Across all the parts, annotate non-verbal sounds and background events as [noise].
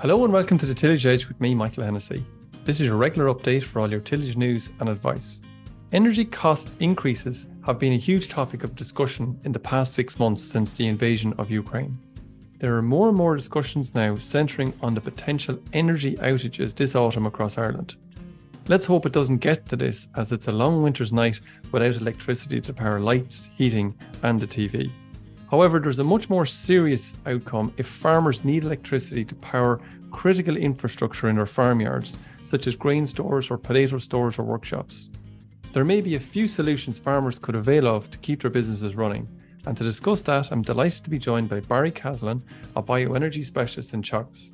Hello and welcome to the Tillage Edge with me, Michael Hennessy. This is your regular update for all your tillage news and advice. Energy cost increases have been a huge topic of discussion in the past six months since the invasion of Ukraine. There are more and more discussions now centering on the potential energy outages this autumn across Ireland. Let's hope it doesn't get to this, as it's a long winter's night without electricity to power lights, heating, and the TV. However, there's a much more serious outcome if farmers need electricity to power critical infrastructure in their farmyards, such as grain stores or potato stores or workshops. There may be a few solutions farmers could avail of to keep their businesses running. And to discuss that, I'm delighted to be joined by Barry Caslin, a bioenergy specialist in Teagasc.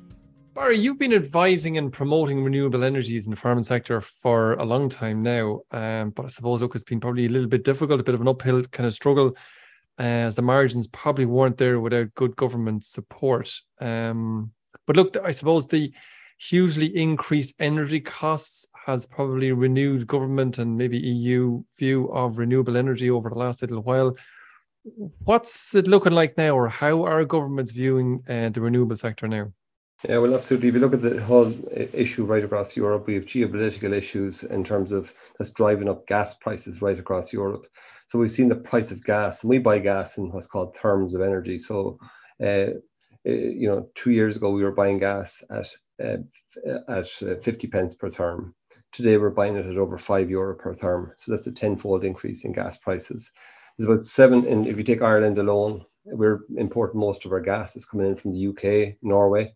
Barry, you've been advising and promoting renewable energies in the farming sector for a long time now. Um, but I suppose, look, it's been probably a little bit difficult, a bit of an uphill kind of struggle as the margins probably weren't there without good government support. Um, but look, I suppose the hugely increased energy costs has probably renewed government and maybe EU view of renewable energy over the last little while. What's it looking like now, or how are governments viewing uh, the renewable sector now? Yeah, well, absolutely. If you look at the whole issue right across Europe, we have geopolitical issues in terms of that's driving up gas prices right across Europe. So we've seen the price of gas, and we buy gas in what's called therms of energy. So, uh, uh you know, two years ago we were buying gas at uh, at uh, 50 pence per therm. Today we're buying it at over five euro per therm. So that's a tenfold increase in gas prices. There's about seven, and if you take Ireland alone, we're importing most of our gas is coming in from the UK, Norway.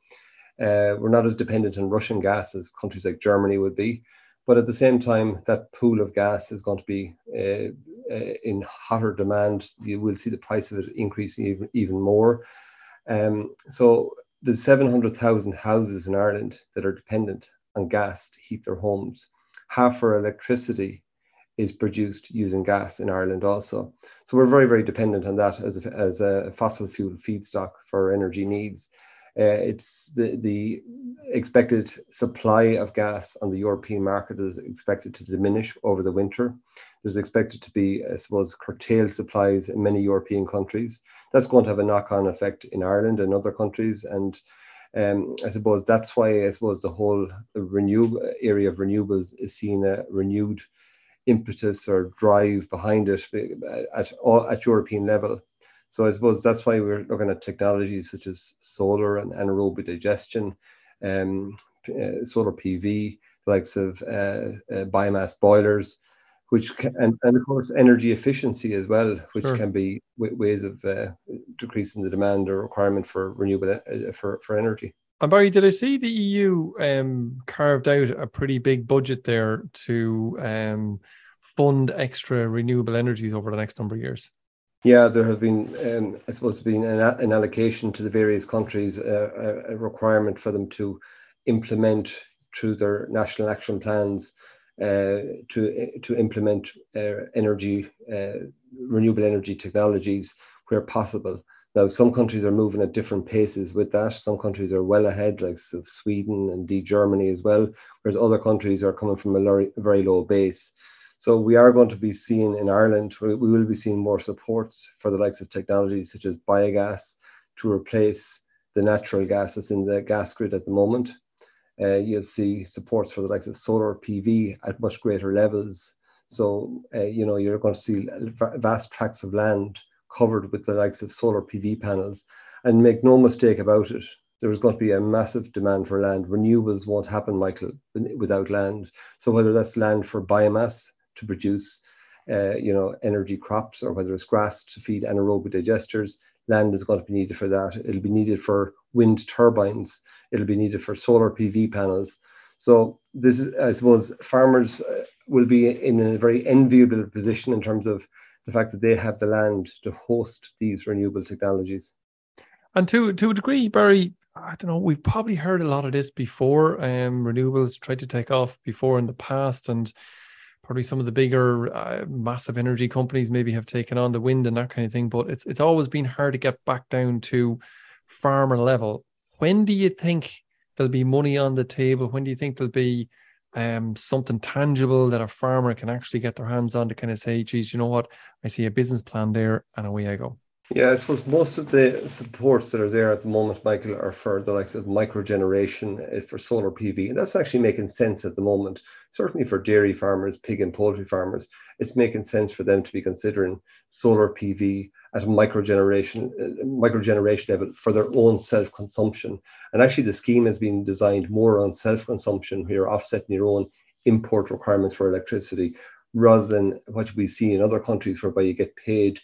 Uh, we're not as dependent on Russian gas as countries like Germany would be. But at the same time, that pool of gas is going to be uh, uh, in hotter demand. You will see the price of it increasing even, even more. Um, so there's 700,000 houses in Ireland that are dependent on gas to heat their homes. Half our electricity is produced using gas in Ireland also. So we're very, very dependent on that as a, as a fossil fuel feedstock for energy needs. Uh, it's the, the expected supply of gas on the European market is expected to diminish over the winter. There's expected to be, I suppose, curtailed supplies in many European countries. That's going to have a knock-on effect in Ireland and other countries. And um, I suppose that's why I suppose the whole area of renewables is seeing a renewed impetus or drive behind it at, at European level. So I suppose that's why we're looking at technologies such as solar and anaerobic digestion, um, uh, solar PV, the likes of uh, uh, biomass boilers, which can, and, and of course energy efficiency as well, which sure. can be w- ways of uh, decreasing the demand or requirement for renewable uh, for, for energy. And Barry, did I see the EU um, carved out a pretty big budget there to um, fund extra renewable energies over the next number of years? Yeah, there have been, um, I suppose, been an, an, allocation to the various countries, uh, a, a, requirement for them to implement through their national action plans uh, to to implement uh, energy, uh, renewable energy technologies where possible. Now, some countries are moving at different paces with that. Some countries are well ahead, like Sweden and indeed Germany as well, whereas other countries are coming from a very low base. So we are going to be seeing in Ireland, we will be seeing more supports for the likes of technologies such as biogas to replace the natural gas that's in the gas grid at the moment. Uh, you'll see supports for the likes of solar PV at much greater levels. So, uh, you know, you're going to see vast tracts of land covered with the likes of solar PV panels. And make no mistake about it, there is going to be a massive demand for land. Renewables won't happen, Michael, without land. So whether that's land for biomass, to produce, uh, you know, energy crops or whether it's grass to feed anaerobic digesters. Land is going to be needed for that. It'll be needed for wind turbines. It'll be needed for solar PV panels. So this is, I suppose, farmers uh, will be in a very enviable position in terms of the fact that they have the land to host these renewable technologies. And to to a degree, Barry, I don't know, we've probably heard a lot of this before. Um, renewables tried to take off before in the past, and probably some of the bigger uh, massive energy companies maybe have taken on the wind and that kind of thing but it's it's always been hard to get back down to farmer level. When do you think there'll be money on the table? When do you think there'll be um, something tangible that a farmer can actually get their hands on to kind of say geez you know what? I see a business plan there and away i go Yeah, I suppose most of the supports that are there at the moment, Michael, are for the likes of micro generation uh, for solar PV. And that's actually making sense at the moment. Certainly for dairy farmers, pig and poultry farmers, it's making sense for them to be considering solar PV at a micro generation, uh, micro generation level for their own self consumption. And actually, the scheme has been designed more on self consumption, where you're offsetting your own import requirements for electricity, rather than what we see in other countries whereby you get paid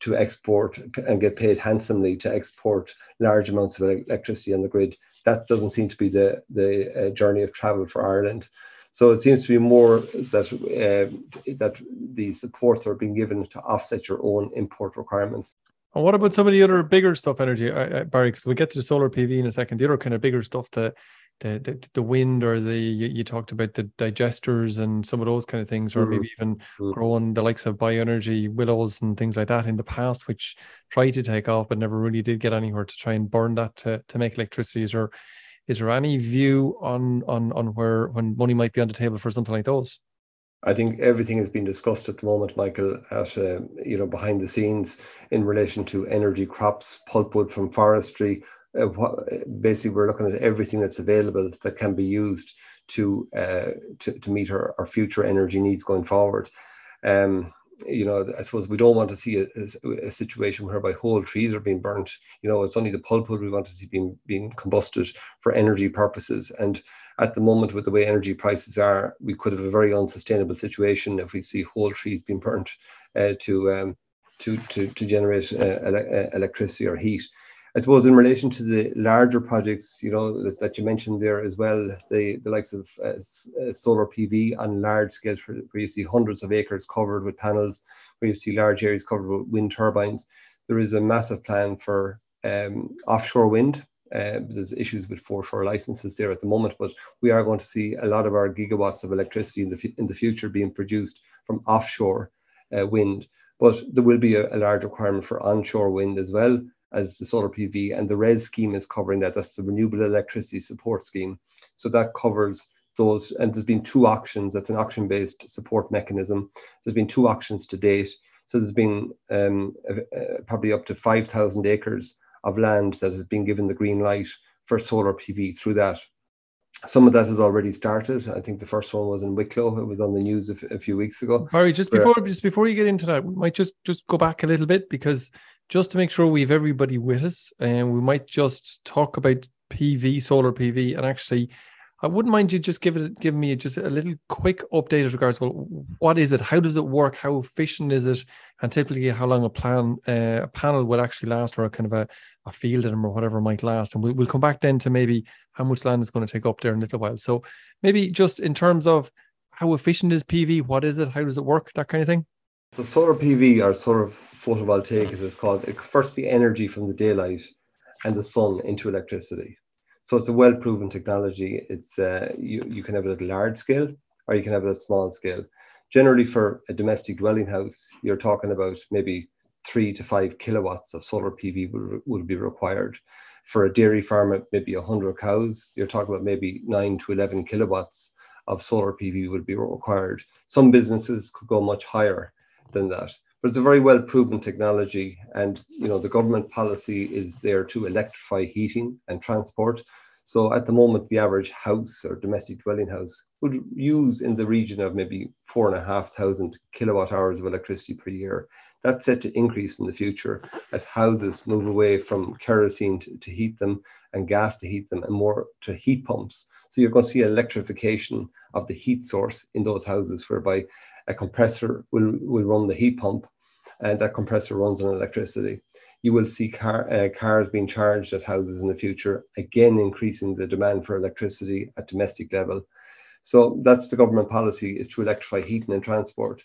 to export and get paid handsomely to export large amounts of electricity on the grid. That doesn't seem to be the the uh, journey of travel for Ireland. So it seems to be more that uh, that the supports are being given to offset your own import requirements. And what about some of the other bigger stuff, energy, Barry? Because we get to the solar PV in a second. The other kind of bigger stuff, the the the, the wind or the you, you, talked about the digesters and some of those kind of things, or mm-hmm. maybe even mm-hmm. growing the likes of bioenergy willows and things like that in the past, which tried to take off but never really did get anywhere to try and burn that to, to make electricity. Is there is there any view on on on where when money might be on the table for something like those? I think everything has been discussed at the moment, Michael, at uh, you know behind the scenes in relation to energy crops, pulpwood from forestry, uh, what, basically we're looking at everything that's available that can be used to uh, to, to meet our, our future energy needs going forward. Um, you know, I suppose we don't want to see a, a, a, situation whereby whole trees are being burnt. You know, it's only the pulpwood we want to see being being combusted for energy purposes. And at the moment, with the way energy prices are, we could have a very unsustainable situation if we see whole trees being burnt uh, to um, to to to generate uh, uh, electricity or heat. I suppose in relation to the larger projects, you know, that, that you mentioned there as well, the, the likes of uh, uh solar PV on large scales, where, you see hundreds of acres covered with panels, where you see large areas covered with wind turbines. There is a massive plan for um, offshore wind. Uh, there's issues with foreshore licenses there at the moment, but we are going to see a lot of our gigawatts of electricity in the in the future being produced from offshore uh, wind. But there will be a, a large requirement for onshore wind as well as the solar PV, and the RES scheme is covering that. That's the Renewable Electricity Support Scheme. So that covers those, and there's been two auctions. That's an auction-based support mechanism. There's been two auctions to date. So there's been um, uh, probably up to 5,000 acres of land that has been given the green light for solar PV through that. Some of that has already started. I think the first one was in Wicklow. It was on the news a, a few weeks ago. Barry, just before just before you get into that, we might just just go back a little bit because just to make sure we have everybody with us, and we might just talk about PV, solar PV, and actually, I wouldn't mind you just give it, give me just a little quick update as regards. Well, what is it? How does it work? How efficient is it? And typically, how long a plan uh, a panel would actually last, or a kind of a, a field them, or whatever might last. And we'll, we'll come back then to maybe how much land is going to take up there in a little while. So maybe just in terms of how efficient is PV? What is it? How does it work? That kind of thing. So solar PV are sort of photovoltaic, as it's called, it converts the energy from the daylight and the sun into electricity. So it's a well-proven technology. It's uh, you, you can have it at large scale or you can have it at small scale. Generally, for a domestic dwelling house, you're talking about maybe three to five kilowatts of solar PV will, will be required. For a dairy farm at maybe 100 cows, you're talking about maybe 9 to 11 kilowatts of solar PV would be required. Some businesses could go much higher than that but it's a very well proven technology and you know the government policy is there to electrify heating and transport. So at the moment the average house or domestic dwelling house would use in the region of maybe four and a half thousand kilowatt hours of electricity per year. That's set to increase in the future as houses move away from kerosene to, to heat them and gas to heat them and more to heat pumps. So you're going to see electrification of the heat source in those houses whereby a compressor will, will run the heat pump and that compressor runs on electricity. You will see car, uh, cars being charged at houses in the future, again increasing the demand for electricity at domestic level. So that's the government policy is to electrify heating and transport.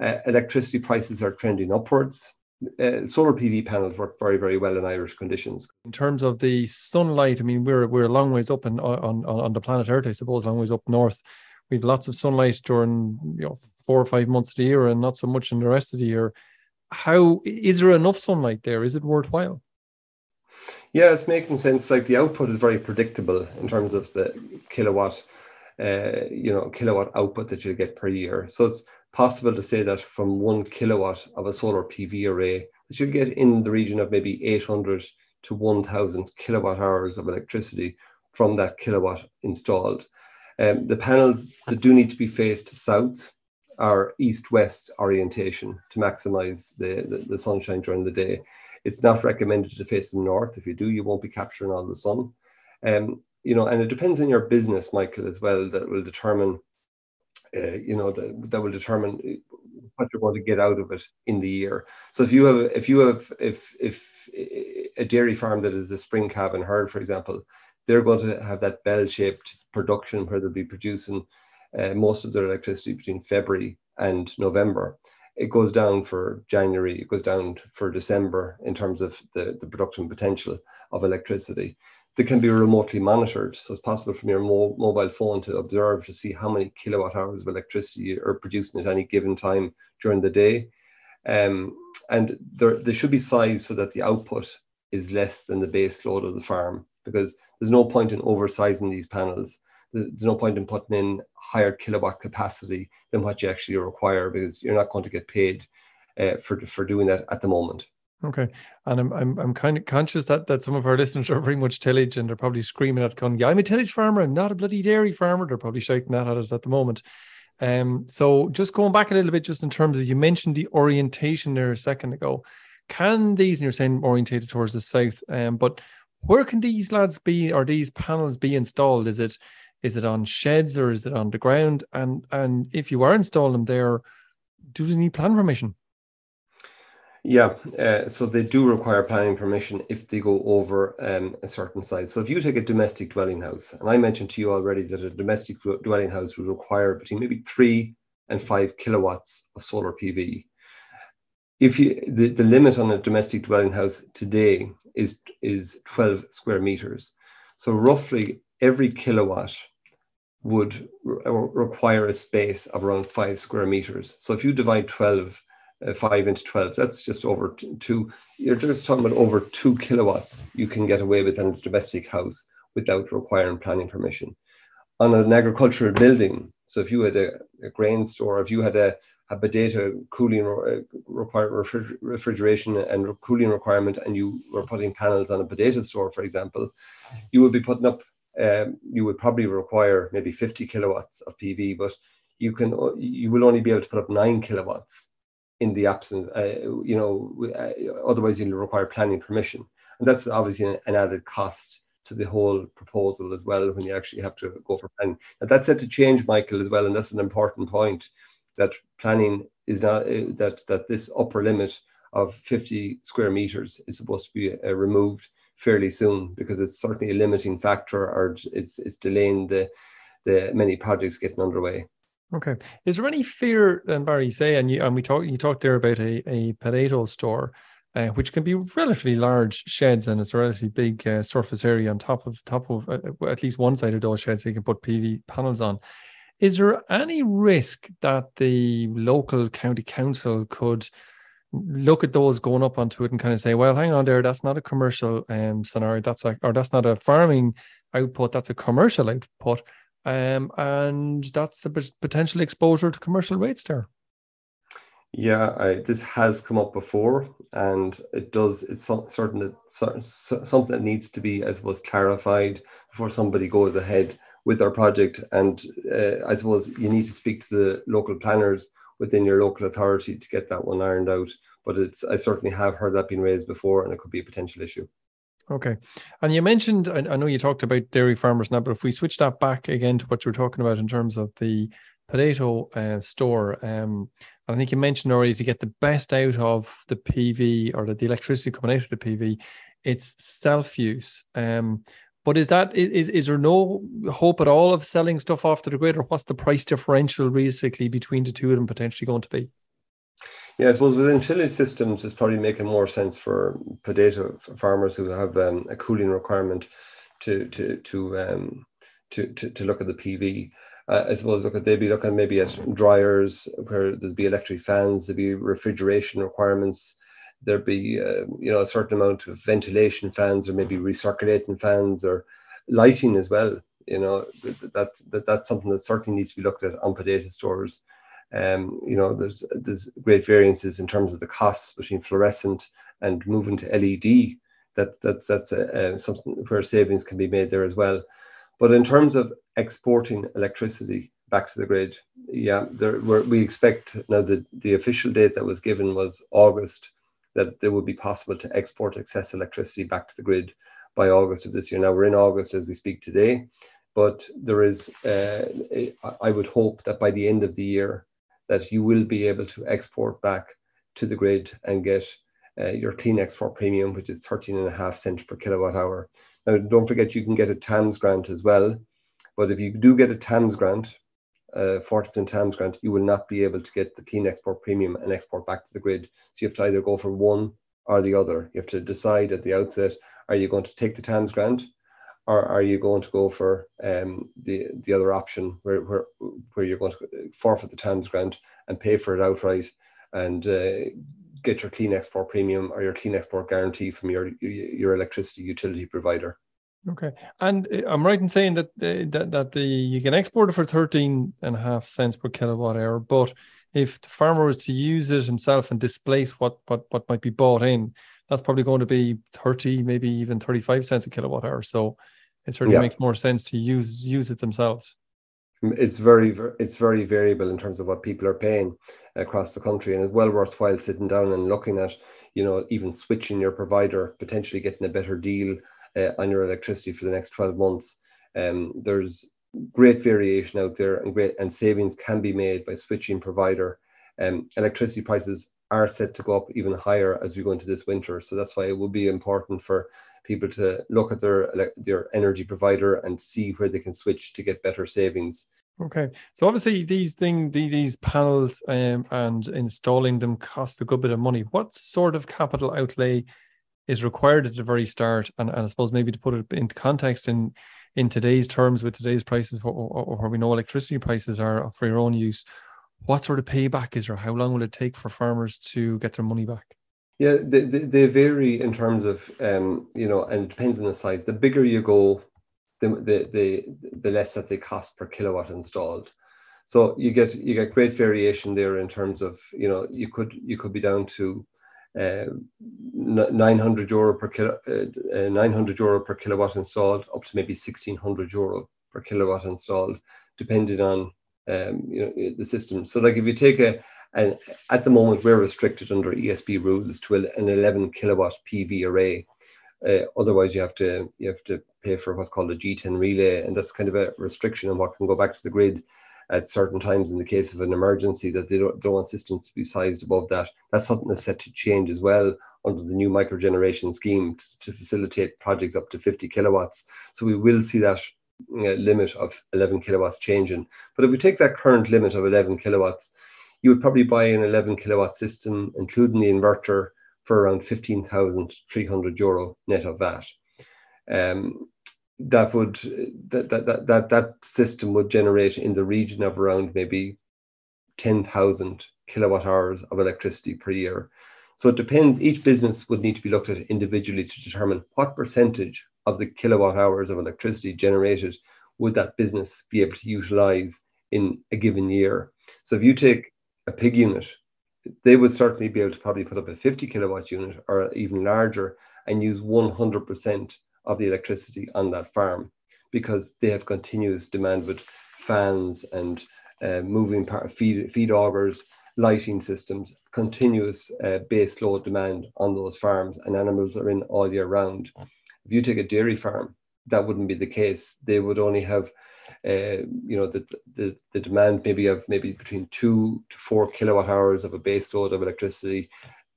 Uh, electricity prices are trending upwards. Uh, solar PV panels work very, very well in Irish conditions. In terms of the sunlight, I mean, we're we're a long ways up in, on, on on the planet Earth, I suppose, long ways up north. We've lots of sunlight during you know four or five months of the year, and not so much in the rest of the year how is there enough sunlight there? Is it worthwhile? Yeah, it's making sense. Like the output is very predictable in terms of the kilowatt, uh, you know, kilowatt output that you get per year. So it's possible to say that from one kilowatt of a solar PV array that you get in the region of maybe 800 to 1000 kilowatt hours of electricity from that kilowatt installed. Um, the panels that do need to be faced south are east-west orientation to maximize the, the, the, sunshine during the day. It's not recommended to face the north. If you do, you won't be capturing all the sun. Um, you know, and it depends on your business, Michael, as well, that will determine, uh, you know, that, that will determine what you're going to get out of it in the year. So if you have, if you have, if if a dairy farm that is a spring and herd, for example, they're going to have that bell-shaped production where they'll be producing uh, most of their electricity between February and November. It goes down for January, it goes down for December in terms of the, the production potential of electricity. That can be remotely monitored. So it's possible from your mo- mobile phone to observe to see how many kilowatt hours of electricity you are producing at any given time during the day. Um, and there, should be size so that the output is less than the base load of the farm because there's no point in oversizing these panels. There's no point in putting in higher kilowatt capacity than what you actually require because you're not going to get paid uh, for for doing that at the moment. Okay, and I'm I'm I'm kind of conscious that that some of our [laughs] listeners are very much tillage and they're probably screaming at Con, yeah, I'm a tillage farmer, I'm not a bloody dairy farmer. They're probably shouting that at us at the moment. Um, so just going back a little bit, just in terms of you mentioned the orientation there a second ago. Can these, and you're saying orientated towards the south, um, but where can these lads be or these panels be installed? Is it is it on sheds or is it on the ground? And and if you are installing them there, do they need plan permission? Yeah, uh, so they do require planning permission if they go over um, a certain size. So if you take a domestic dwelling house, and I mentioned to you already that a domestic dwelling house would require between maybe three and five kilowatts of solar PV. If you the, the limit on a domestic dwelling house today is is 12 square meters. So roughly every kilowatt would re- require a space of around five square meters. So if you divide 12, uh, 5 into 12, that's just over two, you're just talking about over two kilowatts you can get away with in a domestic house without requiring planning permission. On an agricultural building, so if you had a, a grain store, if you had a, a potato cooling uh, require refrigeration and cooling requirement, and you were putting panels on a potato store, for example, you would be putting up um, you would probably require maybe 50 kilowatts of PV, but you can you will only be able to put up nine kilowatts in the absence. Uh, you know, uh, otherwise you'll require planning permission, and that's obviously an, an, added cost to the whole proposal as well when you actually have to go for planning. And that's set to change, Michael, as well, and that's an important point that planning is not uh, that that this upper limit of 50 square meters is supposed to be uh, removed fairly soon because it's certainly a limiting factor or it's, it's delaying the, the many projects getting underway. Okay. Is there any fear, and Barry, say, and you and we talked you talked there about a, a potato store, uh, which can be relatively large sheds and it's a relatively big uh, surface area on top of top of uh, at least one side of those sheds, so you can put PV panels on. Is there any risk that the local county council could look at those going up onto it and kind of say, well, hang on there, that's not a commercial um, scenario. That's like, or that's not a farming output. That's a commercial output. Um, and that's a potential exposure to commercial rates there. Yeah, I, this has come up before, and it does. It's certain that certain something that needs to be, I suppose, clarified before somebody goes ahead with our project. And uh, I suppose you need to speak to the local planners within your local authority to get that one ironed out. But it's I certainly have heard that being raised before, and it could be a potential issue. Okay, and you mentioned I, I know you talked about dairy farmers now, but if we switch that back again to what you were talking about in terms of the potato uh, store, um, I think you mentioned already to get the best out of the PV or the, the electricity coming out of the PV, it's self use. Um, but is that is is there no hope at all of selling stuff off to the grid, or what's the price differential realistically between the two of them potentially going to be? Yeah, I suppose within tillage systems, it's probably making more sense for potato farmers who have um, a cooling requirement to to to um, to, to, to look at the PV. Uh, I suppose look at they'd be looking maybe at dryers where there'd be electric fans, there'd be refrigeration requirements there'd be uh, you know a certain amount of ventilation fans or maybe recirculating fans or lighting as well you know that, that, that that's something that certainly needs to be looked at on potato stores Um, you know, there's there's great variances in terms of the costs between fluorescent and moving to LED. That that's that's a, a, something where savings can be made there as well. But in terms of exporting electricity back to the grid, yeah, there we expect now the the official date that was given was August that it would be possible to export excess electricity back to the grid by August of this year. Now we're in August as we speak today, but there is, uh, I would hope that by the end of the year, that you will be able to export back to the grid and get uh, your clean export premium, which is 13 and a half cents per kilowatt hour. Now, don't forget you can get a TAMS grant as well. But if you do get a TAMS grant, uh, 40% TAMS grant, you will not be able to get the clean export premium and export back to the grid. So you have to either go for one or the other. You have to decide at the outset, are you going to take the TAMS grant or are you going to go for um, the the other option where, where where you're going to forfeit the TAMS grant and pay for it outright and uh, get your clean export premium or your clean export guarantee from your your electricity utility provider. Okay, and uh, I'm right in saying that the, that that the you can export it for 13 and a half cents per kilowatt hour, but if the farmer was to use it himself and displace what what what might be bought in, that's probably going to be 30, maybe even 35 cents a kilowatt hour. So it certainly yeah. makes more sense to use use it themselves. It's very it's very variable in terms of what people are paying across the country, and it's well worthwhile sitting down and looking at you know even switching your provider, potentially getting a better deal uh, on your electricity for the next 12 months. Um, there's great variation out there and great and savings can be made by switching provider. Um, electricity prices are set to go up even higher as we go into this winter. So that's why it will be important for people to look at their their energy provider and see where they can switch to get better savings. Okay, so obviously these thing these panels um, and installing them cost a good bit of money. What sort of capital outlay is required at the very start? And, and I suppose maybe to put it into context in in today's terms with today's prices, or, where we know electricity prices are for your own use, what sort of payback is there? How long will it take for farmers to get their money back? Yeah, they, they, they vary in terms of, um, you know, and it depends on the size. The bigger you go, the, the, the, the less that they cost per kilowatt installed. So you get you get great variation there in terms of you know you could you could be down to 900 euro per kilo, uh, uh, 900 euro per kilowatt installed up to maybe 1600 euro per kilowatt installed, depending on um, you know the system. So like if you take a and at the moment we're restricted under ESB rules to an 11 kilowatt PV array. Uh, otherwise, you have to you have to pay for what's called a G10 relay, and that's kind of a restriction on what can go back to the grid at certain times in the case of an emergency that they don't, don't want systems to be sized above that. That's something that's set to change as well under the new microgeneration scheme to, to facilitate projects up to 50 kilowatts. So we will see that uh, limit of 11 kilowatts changing. But if we take that current limit of 11 kilowatts, you would probably buy an 11 kilowatt system, including the inverter, for around 15,300 euro net of VAT. Um, that would that, that that that that system would generate in the region of around maybe 10,000 kilowatt hours of electricity per year. So it depends. Each business would need to be looked at individually to determine what percentage of the kilowatt hours of electricity generated would that business be able to utilize in a given year. So if you take a pig unit, they would certainly be able to probably put up a 50 kilowatt unit or even larger and use 100% of the electricity on that farm because they have continuous demand with fans and uh, moving part feed, feed augers, lighting systems, continuous uh, base load demand on those farms, and animals are in all year round. If you take a dairy farm, that wouldn't be the case. They would only have uh, you know, the, the, the demand maybe of maybe between two to four kilowatt hours of a base load of electricity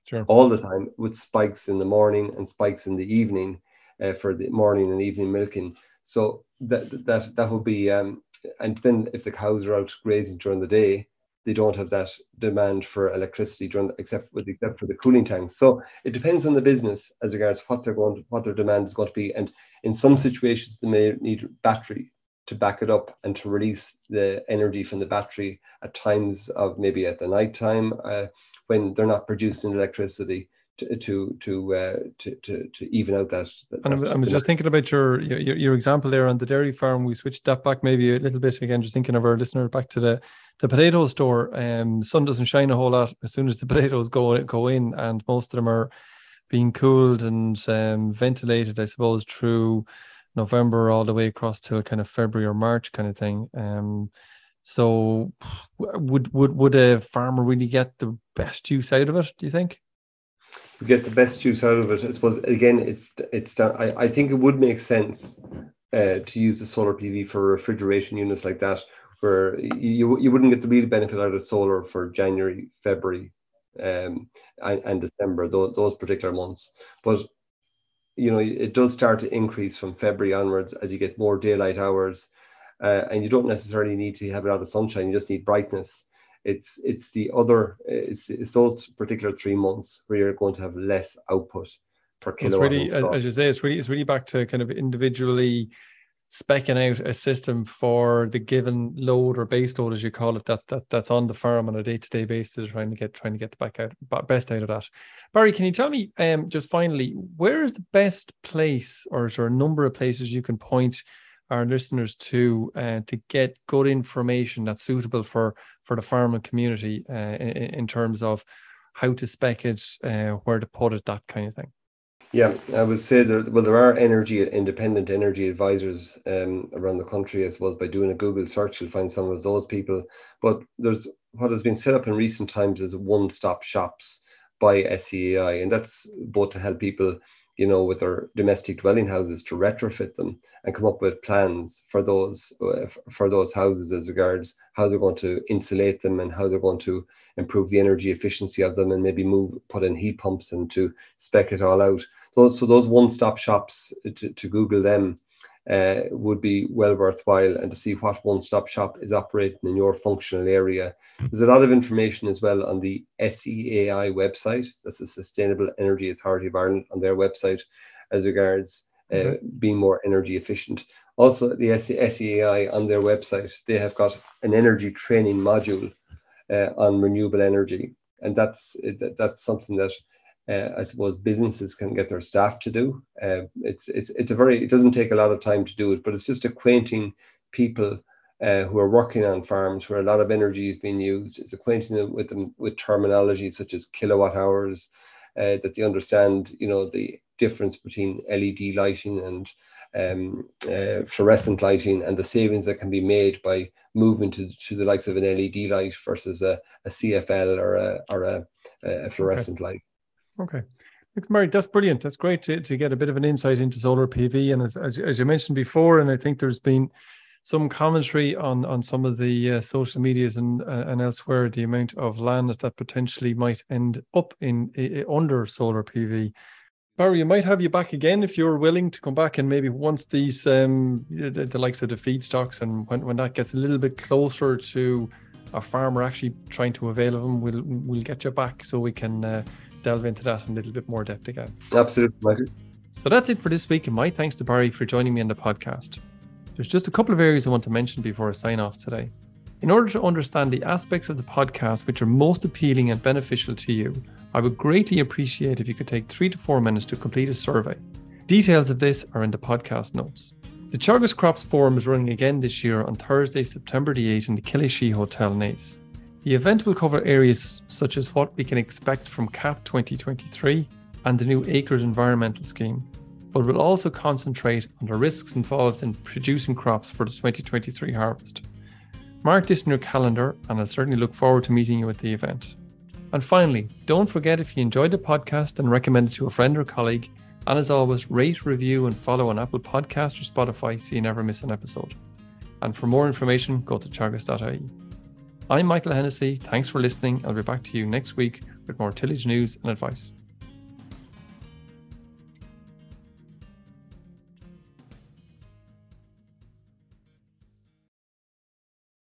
sure. all the time with spikes in the morning and spikes in the evening uh, for the morning and evening milking. So that that that would be um, and then if the cows are out grazing during the day, they don't have that demand for electricity during the, except with except for the cooling tanks. So it depends on the business as regards what they're going to, what their demand is going to be. And in some situations they may need battery to back it up and to release the energy from the battery at times of maybe at the night time uh, when they're not producing electricity to to to, uh, to, to, to even out that. that and I was just thinking about your, your your example there on the dairy farm. We switched that back maybe a little bit again. Just thinking of our listener back to the the potato store. Um, sun doesn't shine a whole lot as soon as the [laughs] potatoes go go in, and most of them are being cooled and um, ventilated. I suppose through November all the way across till kind of February or March kind of thing. Um, so would would would a farmer really get the best use out of it? Do you think? We get the best juice out of it. I suppose again, it's it's I, I think it would make sense uh, to use the solar PV for refrigeration units like that, where you you wouldn't get the real benefit out of solar for January, February, um, and, and December, those, those particular months. But you know, it does start to increase from February onwards as you get more daylight hours, uh, and you don't necessarily need to have a lot of sunshine. You just need brightness it's it's the other it's, it's those particular three months where you're going to have less output per kilowatt. It's really, as you say, it's really it's really back to kind of individually specking out a system for the given load or base load, as you call it, that's that that's on the farm on a day to day basis, trying to get trying to get the back out best out of that. Barry, can you tell me, um, just finally, where is the best place, or is there a number of places you can point our listeners to uh, to get good information that's suitable for for the farming community uh, in, in, terms of how to spec it, uh, where to put it, that kind of thing. Yeah, I would say there. Well, there are energy independent energy advisors um, around the country. I suppose by doing a Google search, you'll find some of those people. But there's what has been set up in recent times is one-stop shops by SEAI, and that's both to help people you know, with their domestic dwelling houses to retrofit them and come up with plans for those uh, for those houses as regards how they're going to insulate them and how they're going to improve the energy efficiency of them and maybe move put in heat pumps and to spec it all out. Those so those one-stop shops to, to Google them uh, would be well worthwhile and to see what one stop shop is operating in your functional area. There's a lot of information as well on the SEAI website, that's the Sustainable Energy Authority of Ireland, on their website as regards uh, mm-hmm. being more energy efficient. Also, the SEAI on their website, they have got an energy training module uh, on renewable energy. And that's that's something that uh, I suppose businesses can get their staff to do. Uh, it's it's it's a very it doesn't take a lot of time to do it, but it's just acquainting people uh, who are working on farms where a lot of energy is being used. It's acquainting them with them with terminology such as kilowatt hours, uh, that they understand you know the difference between LED lighting and um, uh, fluorescent lighting and the savings that can be made by moving to, to the likes of an LED light versus a, a CFL or a or a, a fluorescent okay. light. Okay. Barry. That's brilliant. That's great to, to get a bit of an insight into solar PV. And as, as, as you mentioned before, and I think there's been some commentary on on some of the uh, social medias and uh, and elsewhere, the amount of land that potentially might end up in under solar PV. Barry, you might have you back again if you're willing to come back and maybe once these um the, the likes of the feedstocks and when, when that gets a little bit closer to a farmer actually trying to avail of them, we'll we'll get you back so we can uh, delve into that in a little bit more depth again. Absolutely, Michael. So that's it for this week, and my thanks to Barry for joining me on the podcast. There's just a couple of areas I want to mention before I sign off today. In order to understand the aspects of the podcast which are most appealing and beneficial to you, I would greatly appreciate if you could take three to four minutes to complete a survey. Details of this are in the podcast notes. The Teagasc Crops Forum is running again this year on Thursday, September the 8th in the Killashee Hotel Naas. The event will cover areas such as what we can expect from CAP 2023 and the new Acres Environmental Scheme, but will also concentrate on the risks involved in producing crops for the 2023 harvest. Mark this in your calendar, and I'll certainly look forward to meeting you at the event. And finally, don't forget if you enjoyed the podcast and recommend it to a friend or colleague. And as always, rate, review, and follow on Apple Podcast or Spotify so you never miss an episode. And for more information, go to teagasc.ie. I'm Michael Hennessy. Thanks for listening. I'll be back to you next week with more tillage news and advice.